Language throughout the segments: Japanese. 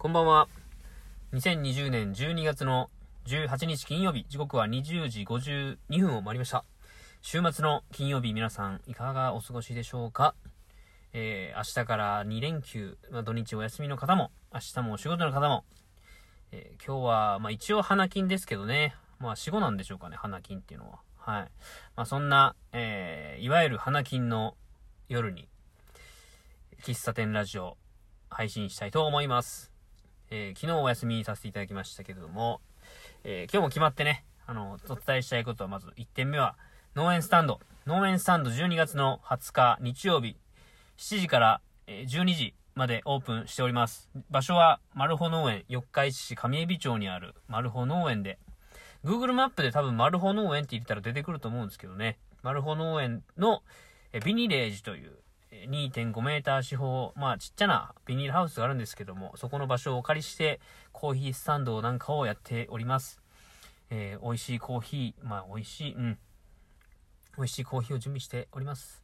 こんばんは。2020年12月の18日金曜日、時刻は20時52分を回りました。週末の金曜日、皆さんいかがお過ごしでしょうか？えー、明日から2連休、まあ、土日お休みの方も、明日もお仕事の方も、えー、今日は、まあ一応花金ですけどね、まあ死後なんでしょうかね、花金っていうのは。はい。まあそんな、えー、いわゆる花金の夜に、喫茶店ラジオ配信したいと思います。えー、昨日お休みさせていただきましたけれども、えー、今日も決まってね、あの、お伝えしたいことはまず1点目は、農園スタンド。農園スタンド12月の20日日曜日、7時から、12時までオープンしております。場所は、マルホ農園、四日市市上海老町にあるマルホ農園で、Google マップで多分マルホ農園って言ったら出てくると思うんですけどね、マルホ農園のビニレージという、2.5メーター四方、まあちっちゃなビニールハウスがあるんですけども、そこの場所をお借りして、コーヒースタンドなんかをやっております。えー、美味しいコーヒー、まあ美味しい、うん。美味しいコーヒーを準備しております。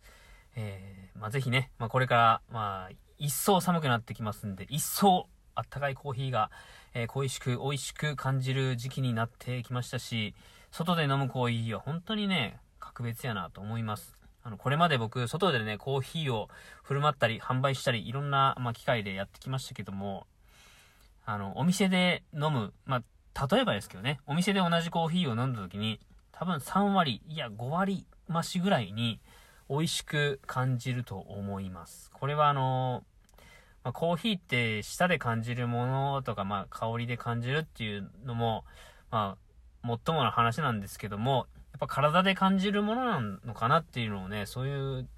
えー、まあぜひね、まあこれから、まあ、一層寒くなってきますんで、一層あったかいコーヒーが、えー、恋しく、美味しく感じる時期になってきましたし、外で飲むコーヒーは本当にね、格別やなと思います。あの、これまで僕、外でね、コーヒーを振る舞ったり、販売したり、いろんな、まあ、機会でやってきましたけども、あの、お店で飲む、まあ、例えばですけどね、お店で同じコーヒーを飲んだ時に、多分3割、いや5割増しぐらいに美味しく感じると思います。これはあの、まあ、コーヒーって舌で感じるものとか、まあ、香りで感じるっていうのも、まあ、もっともな話なんですけども、っぱ体で感じるものなのかなっていうのをね、そういう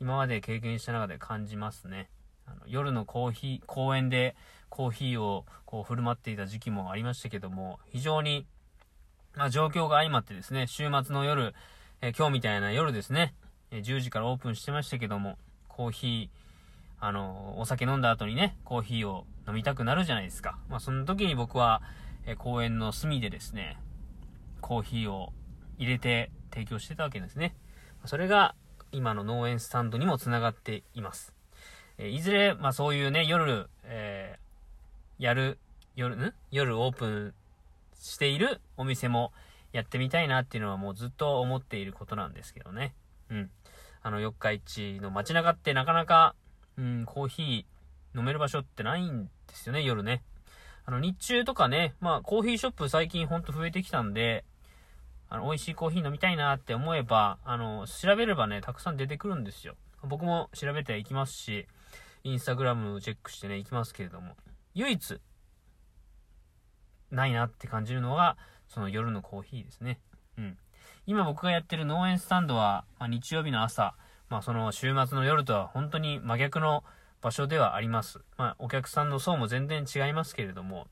今まで経験した中で感じますね。あの夜のコーヒー、公園でコーヒーをこう振る舞っていた時期もありましたけども、非常に、まあ、状況が相まってですね、週末の夜、え今日みたいな夜ですね、え10時からオープンしてましたけども、コーヒー、あの、お酒飲んだ後にね、コーヒーを飲みたくなるじゃないですか。まあ、その時に僕は、え公園の隅でですね、コーヒーを入れて提供してたわけですね。それが今の農園スタンドにも繋がっています。えいずれ、まあそういうね、夜、えー、やる、夜、ん？夜オープンしているお店もやってみたいなっていうのはもうずっと思っていることなんですけどね。うん。あの、四日市の街中ってなかなか、うん、コーヒー飲める場所ってないんですよね、夜ね。あの、日中とかね、まあ、コーヒーショップ最近ほんと増えてきたんで、あの、美味しいコーヒー飲みたいなって思えば、あの、調べればね、たくさん出てくるんですよ。僕も調べていきますし、インスタグラムチェックしてね、行きますけれども、唯一、ないなって感じるのが、その夜のコーヒーですね。うん。今僕がやってる農園スタンドは、まあ、日曜日の朝、まあその週末の夜とは本当に真逆の場所ではあります。まあお客さんの層も全然違いますけれども、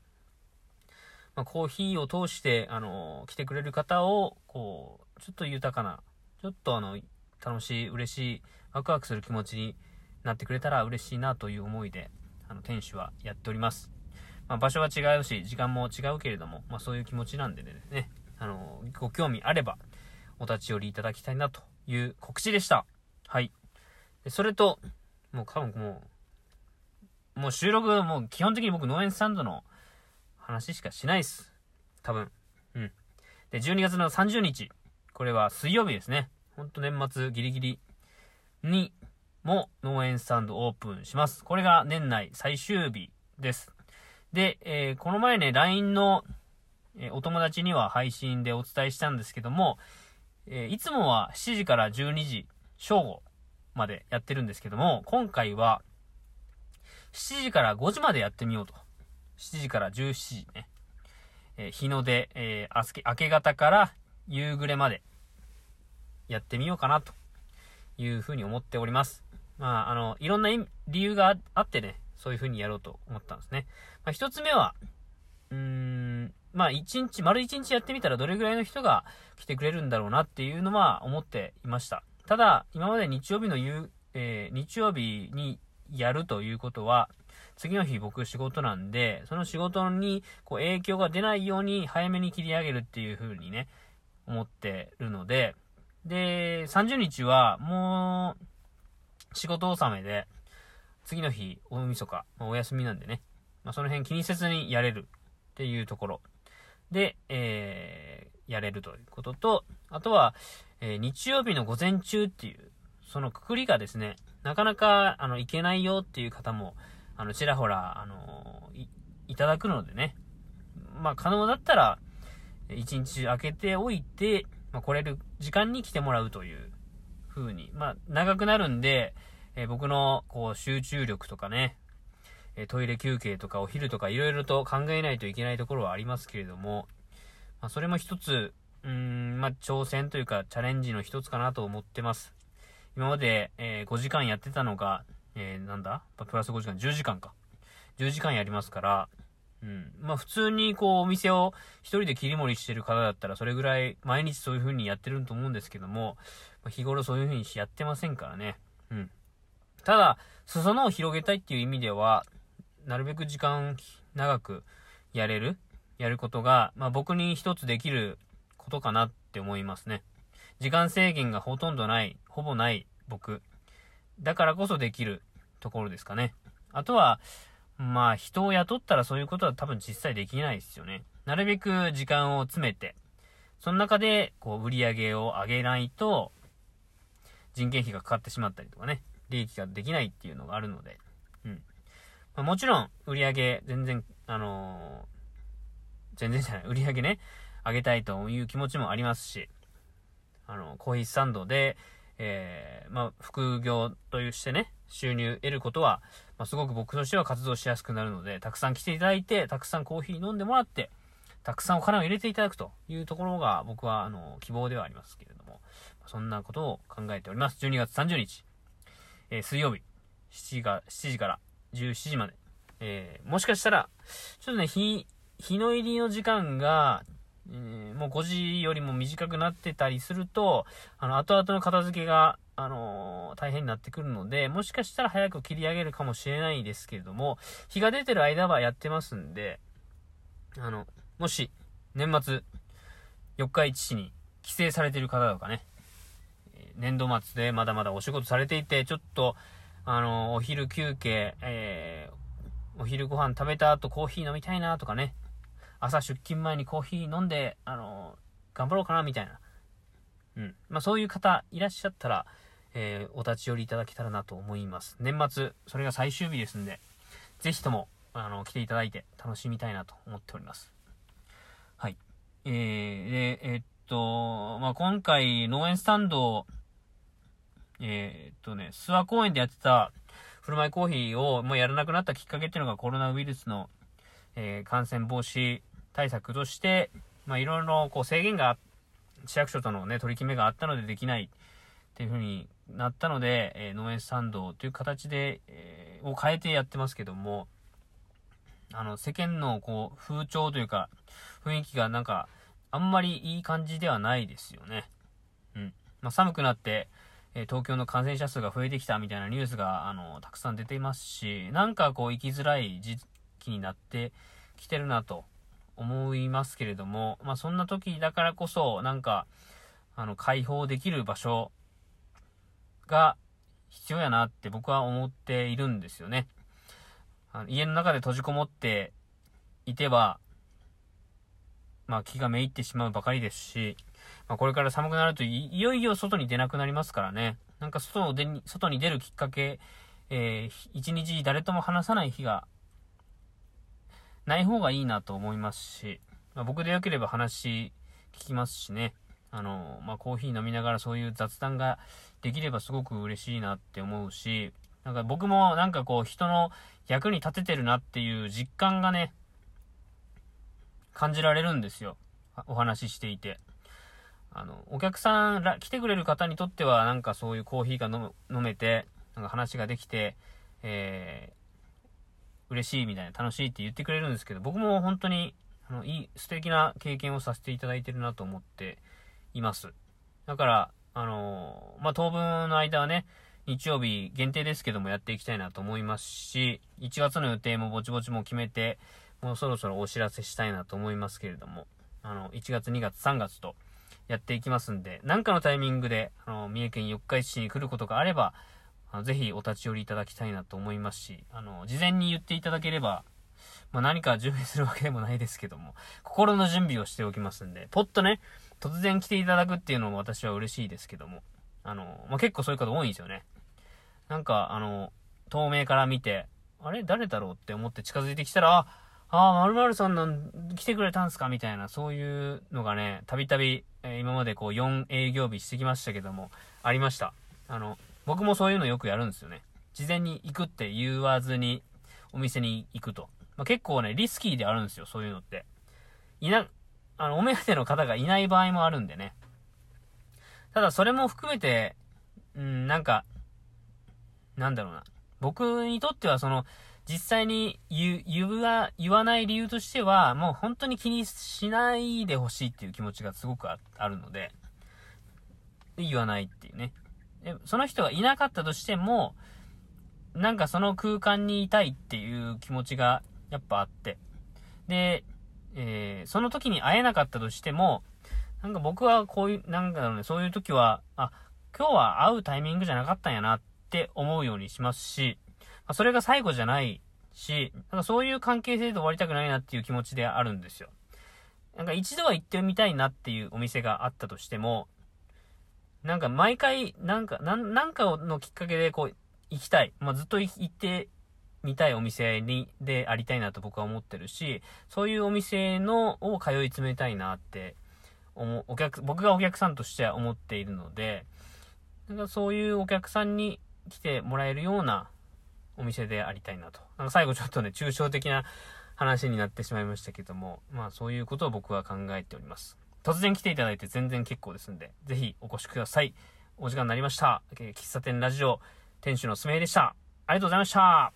まあ、コーヒーを通して、あの、来てくれる方を、こう、ちょっと豊かな、ちょっとあの、楽しい、嬉しい、ワクワクする気持ちになってくれたら嬉しいなという思いで、あの、店主はやっております。まあ、場所は違うし、時間も違うけれども、まあ、そういう気持ちなんでね、あの、ご興味あれば、お立ち寄りいただきたいなという告知でした。はい。それと、もう多分もう、もう収録、もう基本的に僕農園スタンドの話しかしないっす。多分。うん。で、12月の30日。これは水曜日ですね。ほんと年末ギリギリにも農園スタンドオープンします。これが年内最終日です。で、えー、この前ね、LINE の、えー、お友達には配信でお伝えしたんですけども、えー、いつもは7時から12時、正午までやってるんですけども、今回は7時から5時までやってみようと7時から17時ね、えー、日の出、えー、明け方から夕暮れまでやってみようかなというふうに思っております。まあ、あの、いろんな理由があってね、そういうふうにやろうと思ったんですね。まあ、一つ目は、うーん、まあ、一日、丸一日やってみたらどれぐらいの人が来てくれるんだろうなっていうのは思っていました。ただ、今まで日曜日の夕、えー、日曜日にやるということは、次の日僕仕事なんで、その仕事にこう影響が出ないように早めに切り上げるっていう風にね、思ってるので、で、30日はもう仕事納めで、次の日大晦日、まあ、お休みなんでね、まあ、その辺気にせずにやれるっていうところ。で、えー、やれるということと、あとは、えー、日曜日の午前中っていう、そのくくりがですね、なかなか、あの、いけないよっていう方も、あの、ちらほら、あのい、いただくのでね、まあ、可能だったら、一日空けておいて、まあ、来れる時間に来てもらうという風に、まあ、長くなるんで、えー、僕の、こう、集中力とかね、えトイレ休憩とかお昼とか色々と考えないといけないところはありますけれども、まあ、それも一つ、うーん、まあ、挑戦というかチャレンジの一つかなと思ってます。今まで、えー、5時間やってたのが、えー、なんだ？プラス5時間、10時間か。10時間やりますから、うん。まあ普通にこうお店を一人で切り盛りしてる方だったらそれぐらい毎日そういう風にやってると思うんですけども、まあ、日頃そういう風にしやってませんからね。うん。ただ、裾野を広げたいっていう意味では、なるべく時間長くやれる、やることが、まあ僕に一つできることかなって思いますね。時間制限がほとんどない、ほぼない僕。だからこそできるところですかね。あとは、まあ人を雇ったらそういうことは多分実際できないですよね。なるべく時間を詰めて、その中でこう売り上げを上げないと、人件費がかかってしまったりとかね、利益ができないっていうのがあるので、うん。まあ、もちろん、売り上げ、全然、あのー、全然じゃない、売り上げね、上げたいという気持ちもありますし、あの、コーヒースタンドで、えー、まあ、副業というしてね、収入得ることは、まあ、すごく僕としては活動しやすくなるので、たくさん来ていただいて、たくさんコーヒー飲んでもらって、たくさんお金を入れていただくというところが僕は、あの、希望ではありますけれども、そんなことを考えております。12月30日、えー、水曜日、7時が、7時から17時まで。えー、もしかしたら、ちょっとね、日、日の入りの時間が、もう5時よりも短くなってたりすると、あの、後々の片付けが、あのー、大変になってくるので、もしかしたら早く切り上げるかもしれないですけれども、日が出てる間はやってますんで、あの、もし、年末、四日市市に帰省されてる方とかね、年度末でまだまだお仕事されていて、ちょっと、あの、お昼休憩、えー、お昼ご飯食べた後コーヒー飲みたいなとかね、朝出勤前にコーヒー飲んで、あの、頑張ろうかなみたいな。うん。まあそういう方いらっしゃったら、えー、お立ち寄りいただけたらなと思います。年末、それが最終日ですんで、ぜひとも、あの、来ていただいて楽しみたいなと思っております。はい。えー、で、えー、っと、まあ今回、農園スタンドえー、っとね、諏訪公園でやってた振る舞いコーヒーをもうやらなくなったきっかけっていうのがコロナウイルスの、えー、感染防止対策として、まあ、いろいろこう制限が、市役所とのね、取り決めがあったのでできないっていう風になったので、えー、農園スタンドという形で、えー、を変えてやってますけども、あの、世間のこう、風潮というか、雰囲気がなんか、あんまりいい感じではないですよね。うん。まあ、寒くなって、え東京の感染者数が増えてきたみたいなニュースが、あの、たくさん出ていますし、なんかこう、生きづらい時期になってきてるなと思いますけれども、まあ、そんな時だからこそ、なんか、あの、解放できる場所が必要やなって僕は思っているんですよね。あの家の中で閉じこもっていては、まあ気がめいってしまうばかりですし、まあ、これから寒くなるとい、いよいよ外に出なくなりますからね。なんか外で外に出るきっかけ、えー、一日誰とも話さない日が、ない方がいいなと思いますし、まあ、僕でよければ話聞きますしね。あの、まあ、コーヒー飲みながらそういう雑談ができればすごく嬉しいなって思うし、なんか僕もなんかこう人の役に立ててるなっていう実感がね、感じられるんですよ。お話ししていて。あの、お客さんら、来てくれる方にとっては、なんかそういうコーヒーが飲飲めて、なんか話ができて、えー、嬉しいみたいな、楽しいって言ってくれるんですけど、僕も本当に、あの、いい、素敵な経験をさせていただいてるなと思っています。だから、あのまあ、当分の間はね、日曜日限定ですけどもやっていきたいなと思いますし、1月の予定もぼちぼちも決めて、もうそろそろお知らせしたいなと思いますけれども、あの、1月、2月、3月と、やっていきますんで、なんかのタイミングで、あの、三重県四日市市に来ることがあれば、あのぜひお立ち寄りいただきたいなと思いますし、あの、事前に言っていただければ、まあ、何か準備するわけでもないですけども、心の準備をしておきますんで、ポッとね、突然来ていただくっていうのも私は嬉しいですけども、あの、まあ、結構そういう方多いんですよね。なんか、あの、透明から見て、あれ？誰だろうって思って近づいてきたら、あ、ああ、〇〇さんなん来てくれたんすか？みたいな、そういうのがね、たびたび、今までこう4営業日してきましたけども、ありました。あの、僕もそういうのよくやるんですよね。事前に行くって言わずに、お店に行くと。まあ、結構ね、リスキーであるんですよ、そういうのって。いな、あの、お目当ての方がいない場合もあるんでね。ただ、それも含めて、うん、なんか、なんだろうな。僕にとっては、その、実際に言う、言わ、言わない理由としては、もう本当に気にしないでほしいっていう気持ちがすごくあるの、で言わないっていうね。その人がいなかったとしても、なんかその空間にいたいっていう気持ちがやっぱあって。で、えー、その時に会えなかったとしても、なんか僕はこういう、なんだろうね、そういう時は、あ、今日は会うタイミングじゃなかったんやなって思うようにしますし、まあ、それが最後じゃないし、なんかそういう関係性で終わりたくないなっていう気持ちであるんですよ。なんか一度は行ってみたいなっていうお店があったとしても、なんか毎回、なんか、なん、なんかのきっかけでこう、行きたい。まあ、ずっと行ってみたいお店に、でありたいなと僕は思ってるし、そういうお店の、を通い詰めたいなって思、お客、僕がお客さんとしては思っているので、なんかそういうお客さんに来てもらえるようなお店でありたいなと。なんか最後ちょっとね、抽象的な話になってしまいましたけども、まあそういうことを僕は考えております。突然来ていただいて全然結構ですんで、ぜひお越しください。お時間になりました。喫茶店ラジオ、店主のすめいでした。ありがとうございました。